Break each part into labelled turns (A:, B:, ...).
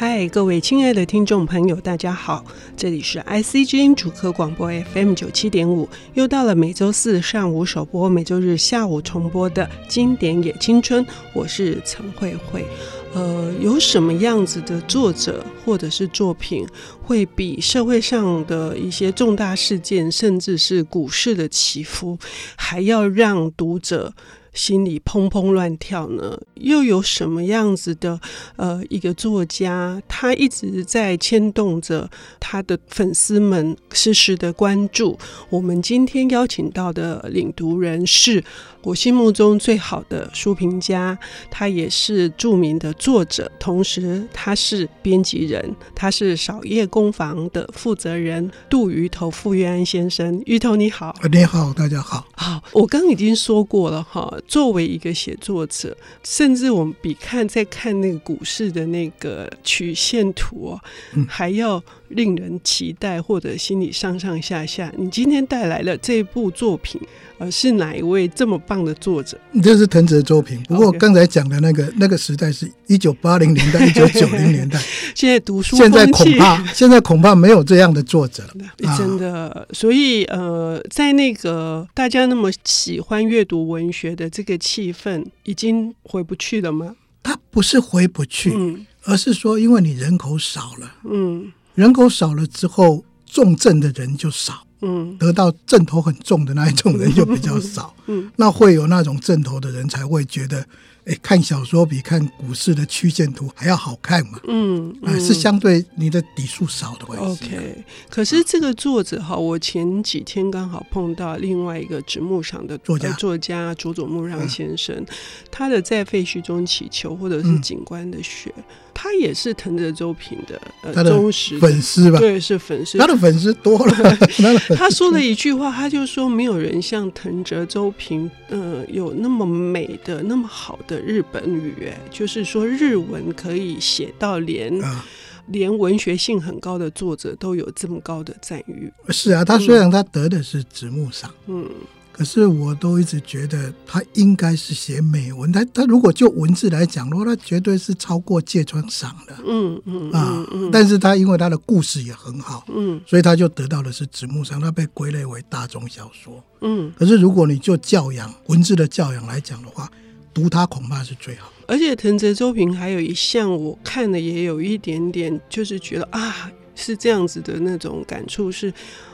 A: 嗨，各位亲爱的听众朋友，大家好，这里是 IC 之音主客广播 FM 九七点五，又到了每周四上午首播、每周日下午重播的经典也青春，我是陈慧慧。呃，有什么样子的作者或者是作品，会比社会上的一些重大事件，甚至是股市的起伏，还要让读者心里砰砰乱跳呢？又有什么样子的呃一个作家，他一直在牵动着他的粉丝们时时的关注。我们今天邀请到的领读人是我心目中最好的书评家，他也是著名的作者，同时他是编辑人，他是扫叶工坊的负责人杜鱼头傅月安先生。鱼头你好，
B: 你好，大家好。
A: 好，我刚已经说过了哈。作为一个写作者，甚至我们比看在看那个股市的那个曲线图哦，还要令人期待或者心里上上下下。你今天带来了这部作品，呃，是哪一位这么棒的作者？
B: 这是藤泽周平。不过刚才讲的那个那个时代是一九八零年代、一九九零年代。
A: 现在读书，
B: 现在恐怕现在恐怕没有这样的作者了。
A: 真的，所以呃，在那个大家那么喜欢阅读文学的这个气氛，已经回不去了吗？
B: 他不是回不去，
A: 嗯，
B: 而是说因为你人口少了，
A: 嗯。
B: 人口少了之后，重症的人就少，
A: 嗯，
B: 得到症头很重的那一种人就比较少，
A: 嗯，
B: 那会有那种症头的人才会觉得。欸、看小说比看股市的曲线图还要好看嘛？
A: 嗯，嗯
B: 啊，是相对你的底数少的关系。
A: OK，可是这个作者哈，我前几天刚好碰到另外一个直木赏的作家，作家佐佐木让先生，嗯、他的在废墟中祈求或者是景观的雪，嗯、他也是藤泽周平的呃忠实
B: 粉丝吧？
A: 对，是粉丝，
B: 他的粉丝多了。
A: 他说了一句话，他就说没有人像藤泽周平，呃，有那么美的、那么好的。日本语，哎，就是说日文可以写到连、啊、连文学性很高的作者都有这么高的赞誉。
B: 是啊，他虽然他得的是直木赏，
A: 嗯，
B: 可是我都一直觉得他应该是写美文。他他如果就文字来讲的话，他绝对是超过芥川赏的。
A: 嗯嗯
B: 啊，
A: 嗯，
B: 但是他因为他的故事也很好，
A: 嗯，
B: 所以他就得到的是直木赏，他被归类为大众小说。
A: 嗯，
B: 可是如果你就教养文字的教养来讲的话，读他恐怕是最好，
A: 而且藤泽周平还有一项，我看了也有一点点，就是觉得啊，是这样子的那种感触。是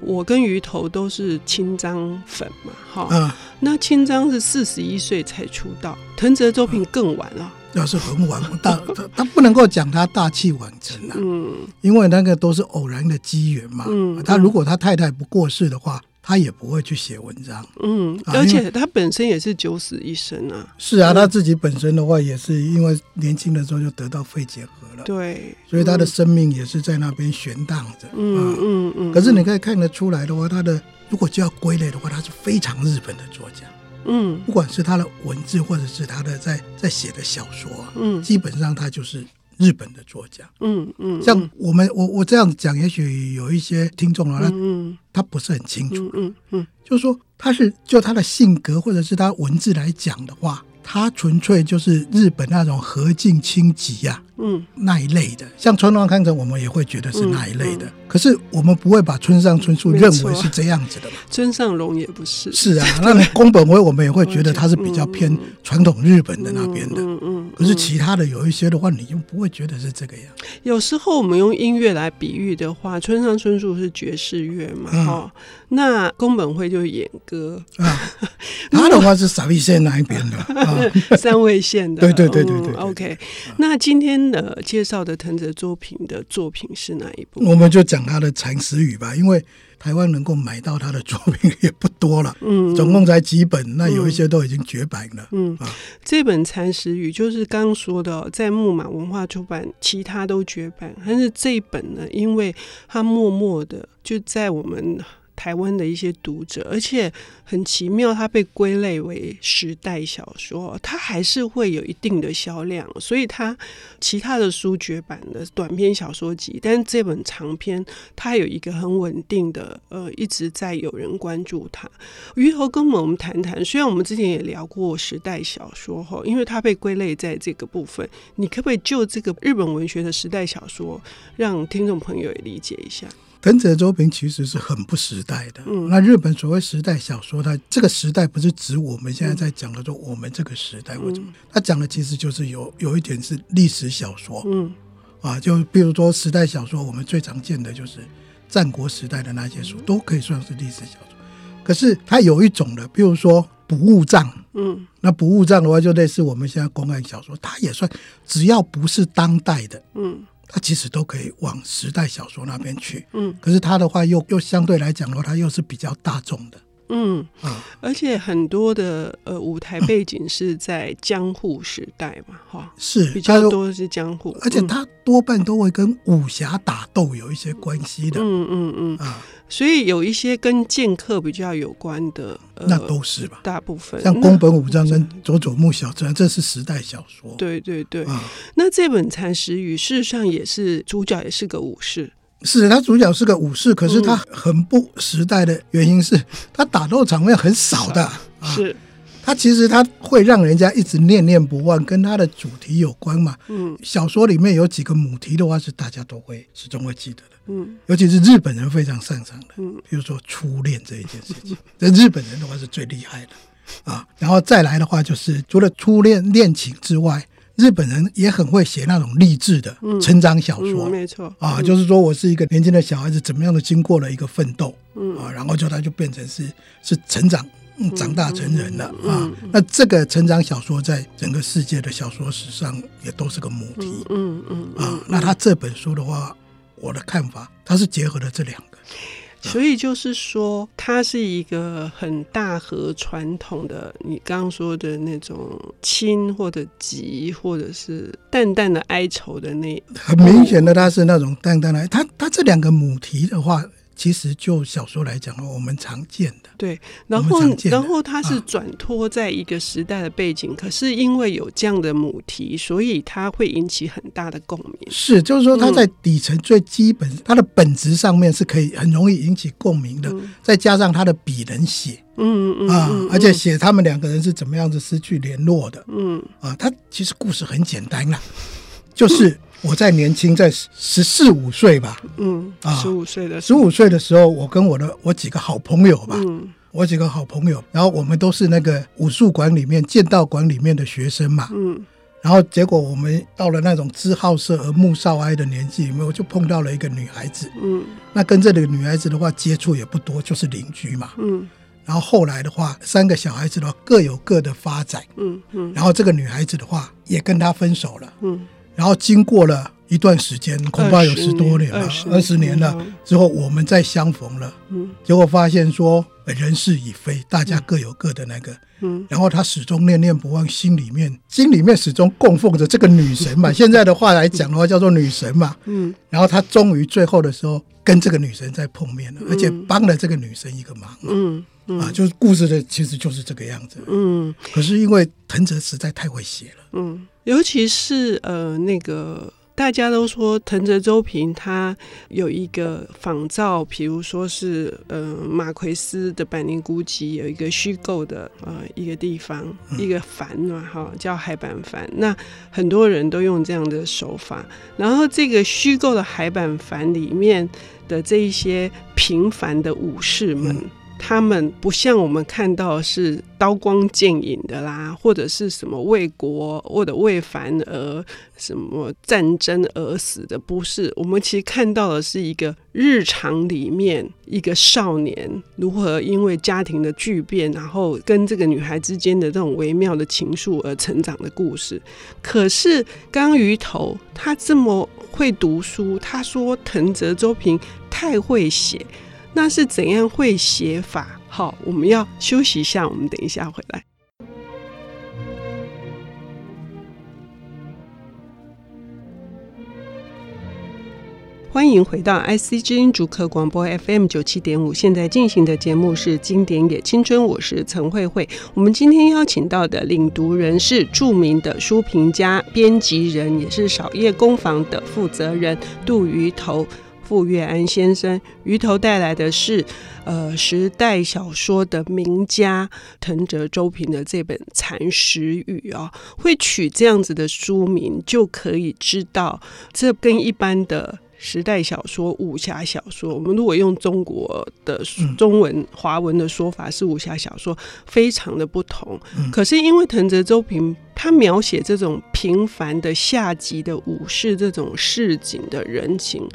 A: 我跟鱼头都是青张粉嘛，哈，
B: 嗯，
A: 那青张是四十一岁才出道，藤泽周平更晚了，
B: 要、嗯、是很晚，大他他不能够讲他大器晚成啊，
A: 嗯，
B: 因为那个都是偶然的机缘嘛，
A: 嗯，
B: 他如果他太太不过世的话。他也不会去写文章，
A: 嗯，而且他本身也是九死一生啊。
B: 是啊，他自己本身的话，也是因为年轻的时候就得到肺结核了，
A: 对，
B: 所以他的生命也是在那边悬荡着。
A: 嗯嗯嗯。
B: 可是你可以看得出来的话，他的如果就要归类的话，他是非常日本的作家。
A: 嗯，
B: 不管是他的文字，或者是他的在在写的小说，
A: 嗯，
B: 基本上他就是。日本的作家，
A: 嗯嗯，
B: 像我们我我这样讲，也许有一些听众啊，
A: 嗯
B: 他不是很清楚，
A: 嗯嗯，
B: 就是说他是就他的性格或者是他文字来讲的话，他纯粹就是日本那种和敬清寂呀。嗯，那一类的，像川端康成，我们也会觉得是那一类的。嗯嗯、可是我们不会把村上春树认为是这样子的嘛？
A: 村上隆也不是。
B: 是啊，那宫本辉我们也会觉得他是比较偏传统日本的那边的。嗯嗯。可是其他的有一些的话，你就不会觉得是这个样。
A: 有时候我们用音乐来比喻的话，村上春树是爵士乐嘛？哈、嗯，那宫本辉就是演歌
B: 啊。他的话是三味线那一边的，
A: 啊、三味线的。
B: 对对对对对。
A: OK，那今天。呃，介绍的藤泽作品的作品是哪一部？
B: 我们就讲他的《蚕食语》吧，因为台湾能够买到他的作品也不多了，嗯，总共才几本，那有一些都已经绝版了，
A: 嗯，啊、这本《蚕食语》就是刚刚说的，在木马文化出版，其他都绝版，但是这一本呢，因为它默默的就在我们台湾的一些读者，而且很奇妙，它被归类为时代小说，它还是会有一定的销量。所以它其他的书绝版的短篇小说集，但是这本长篇它有一个很稳定的，呃，一直在有人关注它。于侯跟我们谈谈，虽然我们之前也聊过时代小说哈，因为它被归类在这个部分，你可不可以就这个日本文学的时代小说，让听众朋友也理解一下？
B: 藤泽周平其实是很不时代的。嗯，那日本所谓时代小说，它这个时代不是指我们现在在讲的说我们这个时代，为什么？他讲的其实就是有有一点是历史小说。嗯，啊，就比如说时代小说，我们最常见的就是战国时代的那些书，都可以算是历史小说。可是它有一种的，比如说不务账。嗯，那不务账的话，就类似我们现在公案小说，它也算，只要不是当代的。嗯。它其实都可以往时代小说那边去，嗯，可是它的话又又相对来讲的话，它又是比较大众的，嗯
A: 啊，而且很多的呃舞台背景是在江户时代嘛，哈、嗯，
B: 是
A: 比较多的是江户，
B: 而且它多半都会跟武侠打斗有一些关系的，
A: 嗯嗯嗯。啊。所以有一些跟剑客比较有关的，呃、
B: 那都是吧，
A: 大部分。
B: 像宫本武藏跟佐佐木小次郎，这是时代小说。
A: 对对对，啊、那这本《蚕食语》事实上也是主角也是个武士，
B: 是他主角是个武士，可是他很不时代的原因是他打斗场面很少的，
A: 啊、是。
B: 他其实他会让人家一直念念不忘，跟他的主题有关嘛。嗯，小说里面有几个母题的话是大家都会始终会记得的。嗯，尤其是日本人非常擅长的。嗯，比如说初恋这一件事情，在日本人的话是最厉害的啊。然后再来的话，就是除了初恋恋情之外，日本人也很会写那种励志的成长小说。
A: 嗯嗯、没错。
B: 啊，就是说我是一个年轻的小孩子，怎么样的经过了一个奋斗，嗯。啊，然后就他就变成是是成长。嗯，长大成人了。啊，那这个成长小说在整个世界的小说史上也都是个母题。嗯嗯啊，那他这本书的话，我的看法，他是结合了这两个，
A: 所以就是说，它是一个很大和传统的，你刚刚说的那种亲或者急，或者是淡淡的哀愁的那，
B: 很明显的，它是那种淡淡的。它它这两个母题的话。其实就小说来讲，我们常见的
A: 对，然后然后它是转托在一个时代的背景，啊、可是因为有这样的母题，所以它会引起很大的共鸣。
B: 是，就是说它在底层最基本，嗯、它的本质上面是可以很容易引起共鸣的，嗯、再加上它的笔能写，嗯嗯啊，而且写他们两个人是怎么样子失去联络的，嗯啊，它其实故事很简单啦，就是。嗯我在年轻，在十四五岁吧，嗯啊，
A: 十五岁的
B: 十五岁的时候，我跟我的我几个好朋友吧，嗯，我几个好朋友，然后我们都是那个武术馆里面剑道馆里面的学生嘛，嗯，然后结果我们到了那种知好色而慕少哀的年纪里面，我就碰到了一个女孩子，嗯，那跟这个女孩子的话接触也不多，就是邻居嘛，嗯，然后后来的话，三个小孩子的话各有各的发展，嗯嗯，然后这个女孩子的话也跟他分手了，嗯。然后经过了一段时间，恐怕有十多年了，二十年了之后，我们再相逢了。嗯，结果发现说人事已非，大家各有各的那个。嗯，然后他始终念念不忘，心里面心里面始终供奉着这个女神嘛。现在的话来讲的话，叫做女神嘛。嗯，然后他终于最后的时候跟这个女神在碰面了，而且帮了这个女神一个忙。嗯啊，就是故事的其实就是这个样子。嗯，可是因为藤泽实在太会写了。嗯。
A: 尤其是呃，那个大家都说藤泽周平他有一个仿造，比如说是呃马奎斯的《百年孤寂》有一个虚构的呃一个地方，一个帆嘛哈，叫海板帆。那很多人都用这样的手法，然后这个虚构的海板帆里面的这一些平凡的武士们。嗯他们不像我们看到是刀光剑影的啦，或者是什么为国或者为凡而什么战争而死的，不是。我们其实看到的是一个日常里面一个少年如何因为家庭的巨变，然后跟这个女孩之间的这种微妙的情愫而成长的故事。可是刚鱼头他这么会读书，他说藤泽周平太会写。那是怎样会写法？好，我们要休息一下，我们等一下回来。欢迎回到 IC 之音主客广播 FM 九七点五，现在进行的节目是《经典也青春》，我是陈慧慧。我们今天邀请到的领读人是著名的书评家、编辑人，也是扫叶工坊的负责人杜鱼头。傅月安先生，鱼头带来的是，呃，时代小说的名家藤泽周平的这本《蚕食语》啊，会取这样子的书名，就可以知道，这跟一般的时代小说、武侠小说，我们如果用中国的中文、华文的说法是武侠小说，非常的不同。可是因为藤泽周平他描写这种平凡的下级的武士，这种市井的人情。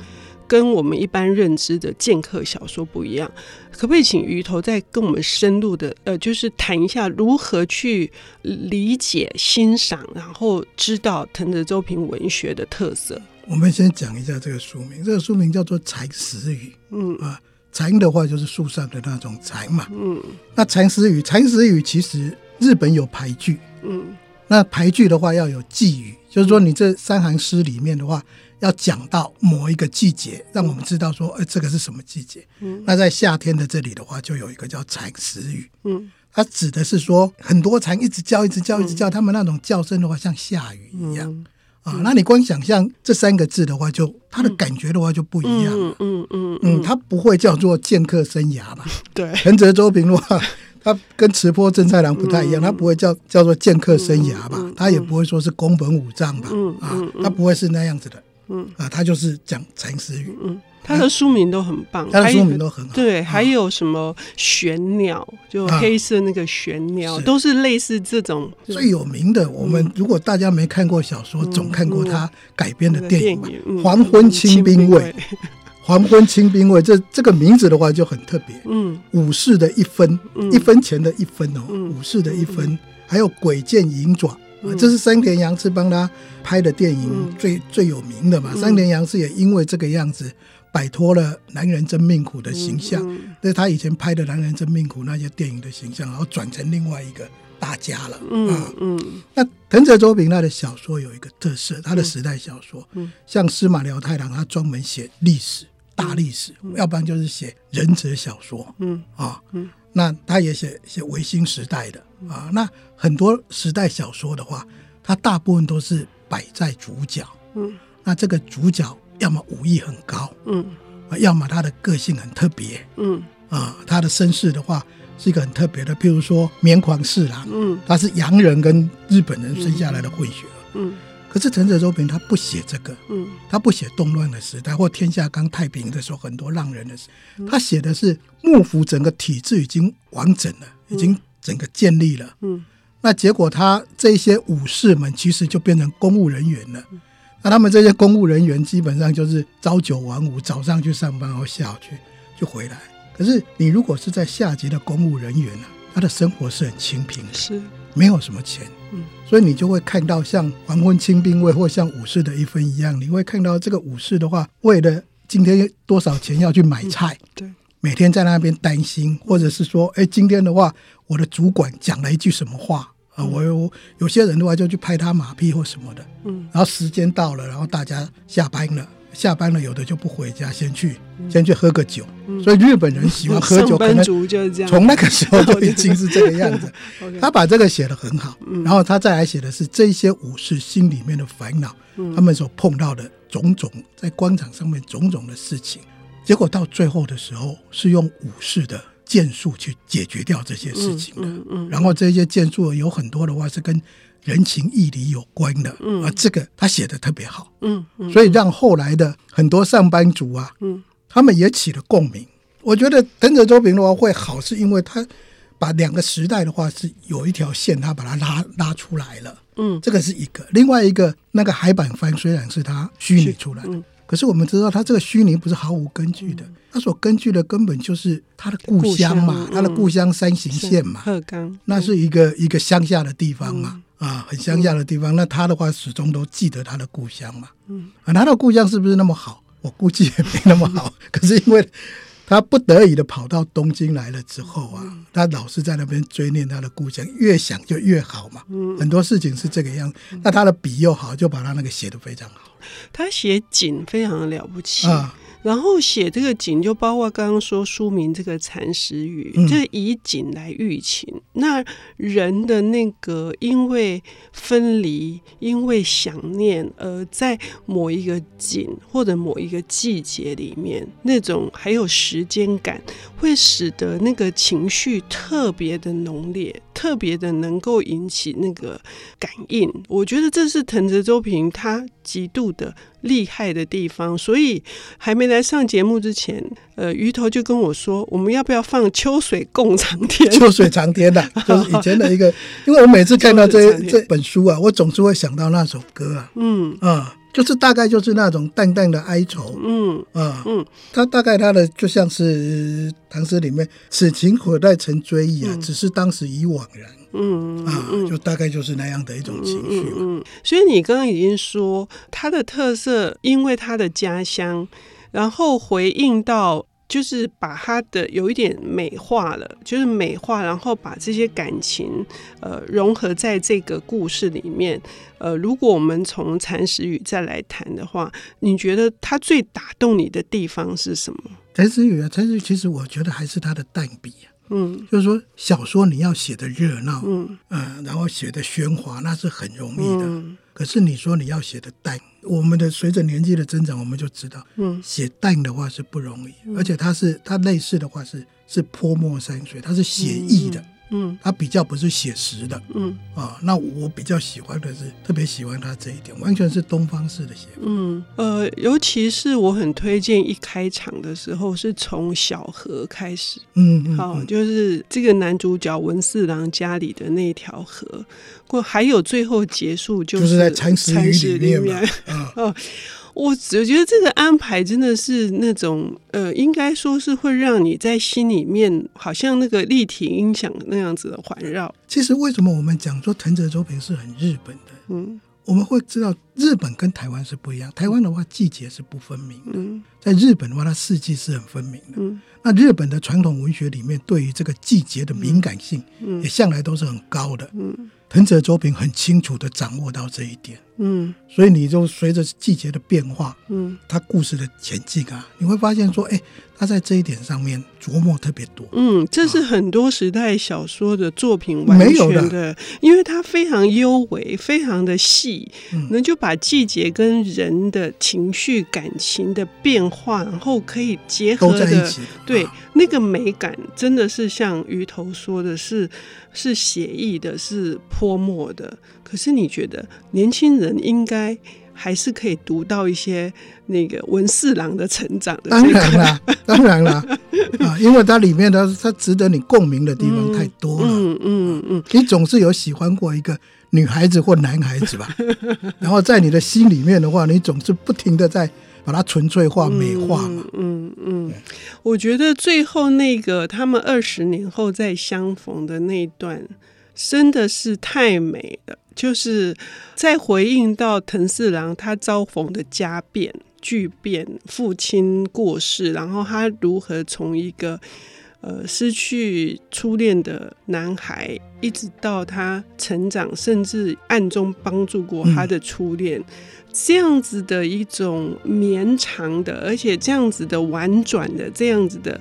A: 跟我们一般认知的剑客小说不一样，可不可以请鱼头再跟我们深入的，呃，就是谈一下如何去理解、欣赏，然后知道藤泽周平文学的特色？
B: 我们先讲一下这个书名，这个书名叫做《蚕食语》。嗯啊，蚕的话就是树上的那种蚕嘛。嗯，那蚕食语，蚕食语其实日本有排句。嗯，那排句的话要有寄语，就是说你这三行诗里面的话。要讲到某一个季节，让我们知道说，哎，这个是什么季节？嗯，那在夏天的这里的话，就有一个叫蚕食语。嗯，它指的是说，很多蚕一直叫，一直叫，一直叫，它们那种叫声的话，像下雨一样。啊，那你光想象这三个字的话，就它的感觉的话就不一样。嗯嗯嗯嗯，它不会叫做剑客生涯嘛？对。藤泽周平的话，他跟池波正太郎不太一样，他不会叫叫做剑客生涯吧？他也不会说是宫本武藏吧？啊，他不会是那样子的。嗯啊，他就是讲蚕食语。嗯，
A: 他的书名都很棒，
B: 他的书名都很好。
A: 对，还有什么玄鸟，就黑色那个玄鸟，都是类似这种
B: 最有名的。我们如果大家没看过小说，总看过他改编的电影《黄昏清兵卫》。黄昏清兵卫 这这个名字的话就很特别。嗯，武士的一分，一分钱的一分哦，武士的一分，还有鬼剑银爪。这是山田洋次帮他拍的电影最、嗯、最有名的嘛？山田洋次也因为这个样子摆脱了“男人真命苦”的形象，那、他以前拍的“男人真命苦”那些电影的形象，然后转成另外一个大家了。嗯嗯，嗯那藤泽周平他的小说有一个特色，他的时代小说，嗯、像司马辽太郎，他专门写历史、大历史，嗯、要不然就是写忍者小说。嗯啊，嗯，那他也写写维新时代的。啊，那很多时代小说的话，它大部分都是摆在主角，嗯，那这个主角要么武艺很高，嗯，啊，要么他的个性很特别，嗯，啊，他的身世的话是一个很特别的，譬如说棉狂四郎，嗯，他是洋人跟日本人生下来的混血，嗯，可是藤泽周平他不写这个，嗯，他不写动乱的时代或天下刚太平的时候很多浪人的事，他写的是幕府整个体制已经完整了，已经。整个建立了，嗯，那结果他这些武士们其实就变成公务人员了。那他们这些公务人员基本上就是朝九晚五，早上去上班，然后下午去就回来。可是你如果是在下级的公务人员呢，他的生活是很清贫的，是没有什么钱，嗯，所以你就会看到像黄昏清兵卫或像武士的一分一样，你会看到这个武士的话，为了今天多少钱要去买菜，对。每天在那边担心，或者是说，哎，今天的话，我的主管讲了一句什么话啊？我有有些人的话就去拍他马屁或什么的，嗯，然后时间到了，然后大家下班了，下班了，有的就不回家，先去先去喝个酒。所以日本人喜欢喝酒，可能从那个时候就已经是这个样子。他把这个写的很好，然后他再来写的是这些武士心里面的烦恼，他们所碰到的种种在官场上面种种的事情。结果到最后的时候，是用武士的剑术去解决掉这些事情的。嗯嗯嗯、然后这些剑术有很多的话是跟人情义理有关的。嗯，而这个他写的特别好。嗯，嗯所以让后来的很多上班族啊，嗯，他们也起了共鸣。我觉得藤泽周平的话会好，是因为他把两个时代的话是有一条线，他把它拉拉出来了。嗯，这个是一个。另外一个那个海板翻虽然是他虚拟出来的。可是我们知道，他这个虚拟不是毫无根据的，他所根据的根本就是他的故乡嘛，他的故乡山形县嘛，鹤冈，那是一个一个乡下的地方嘛，啊，很乡下的地方。那他的话始终都记得他的故乡嘛，啊，他的故乡是不是那么好？我估计也没那么好。可是因为他不得已的跑到东京来了之后啊，他老是在那边追念他的故乡，越想就越好嘛。嗯，很多事情是这个样子。那他的笔又好，就把他那个写的非常好。
A: 他写景非常的了不起啊。然后写这个景，就包括刚刚说书名这个蚕食语，嗯、就是以景来喻情。那人的那个因为分离、因为想念，而在某一个景或者某一个季节里面，那种还有时间感，会使得那个情绪特别的浓烈，特别的能够引起那个感应。我觉得这是藤泽周平他极度的厉害的地方，所以还没来上节目之前，呃，鱼头就跟我说，我们要不要放《秋水共长天》？
B: 秋水长天呐、啊，就是以前的一个，因为我每次看到这这本书啊，我总是会想到那首歌啊，嗯。啊，就是大概就是那种淡淡的哀愁，嗯。啊嗯，他大概他的就像是唐诗里面“此情可待成追忆啊，嗯、只是当时已惘然”。嗯啊，就大概就是那样的一种情绪。嗯，嗯，
A: 所以你刚刚已经说它的特色，因为它的家乡，然后回应到，就是把它的有一点美化了，就是美化，然后把这些感情呃融合在这个故事里面。呃，如果我们从蚕食语再来谈的话，你觉得它最打动你的地方是什么？
B: 蚕食语啊，蚕食语其实我觉得还是它的淡笔啊。嗯，就是说小说你要写的热闹，嗯，呃，然后写的喧哗，那是很容易的。嗯，可是你说你要写的淡，我们的随着年纪的增长，我们就知道，嗯，写淡的话是不容易，而且它是它类似的话是是泼墨山水，它是写意的。嗯。他比较不是写实的，嗯。啊，那我比较喜欢的是，特别喜欢他这一点，完全是东方式的写法。
A: 嗯。呃，尤其是我很推荐一开场的时候是从小河开始，嗯嗯，好，就是这个男主角文四郎家里的那条河，过还有最后结束就是，
B: 就是在蚕食语里面
A: 啊。我只觉得这个安排真的是那种，呃，应该说是会让你在心里面好像那个立体音响那样子的环绕。
B: 其实为什么我们讲说藤泽周平是很日本的？嗯，我们会知道日本跟台湾是不一样。台湾的话季节是不分明的，嗯，在日本的话它四季是很分明的。嗯，那日本的传统文学里面对于这个季节的敏感性，也向来都是很高的。嗯，藤泽周平很清楚地掌握到这一点。嗯，所以你就随着季节的变化，嗯，他故事的前进啊，你会发现说，哎，他在这一点上面琢磨特别多。
A: 嗯，这是很多时代小说的作品完全的，没有的，因为它非常幽微，非常的细，那、嗯、就把季节跟人的情绪、感情的变化，然后可以结合的，的对、啊，那个美感真的是像鱼头说的是，是写意的，是泼墨的。可是你觉得年轻人应该还是可以读到一些那个文四郎的成长的？
B: 当然啦，当然啦 啊，因为它里面的它值得你共鸣的地方太多了。嗯嗯嗯，你总是有喜欢过一个女孩子或男孩子吧？然后在你的心里面的话，你总是不停的在把它纯粹化、美化嘛。嗯
A: 嗯，嗯，我觉得最后那个他们二十年后再相逢的那一段，真的是太美了。就是在回应到藤四郎他遭逢的家变、巨变，父亲过世，然后他如何从一个呃失去初恋的男孩，一直到他成长，甚至暗中帮助过他的初恋，这样子的一种绵长的，而且这样子的婉转的，这样子的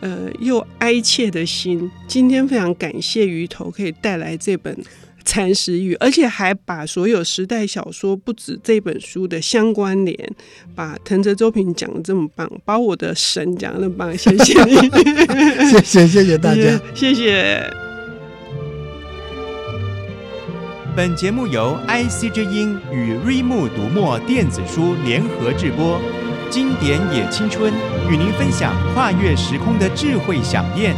A: 呃又哀切的心。今天非常感谢鱼头可以带来这本。蚕食语，而且还把所有时代小说不止这本书的相关联，把藤泽周平讲的这么棒，把我的神讲的那么棒，谢谢你，
B: 谢谢谢谢大家，
A: 谢谢。
C: 本节目由 IC 之音与瑞木读墨电子书联合制播，经典也青春与您分享跨越时空的智慧饗宴。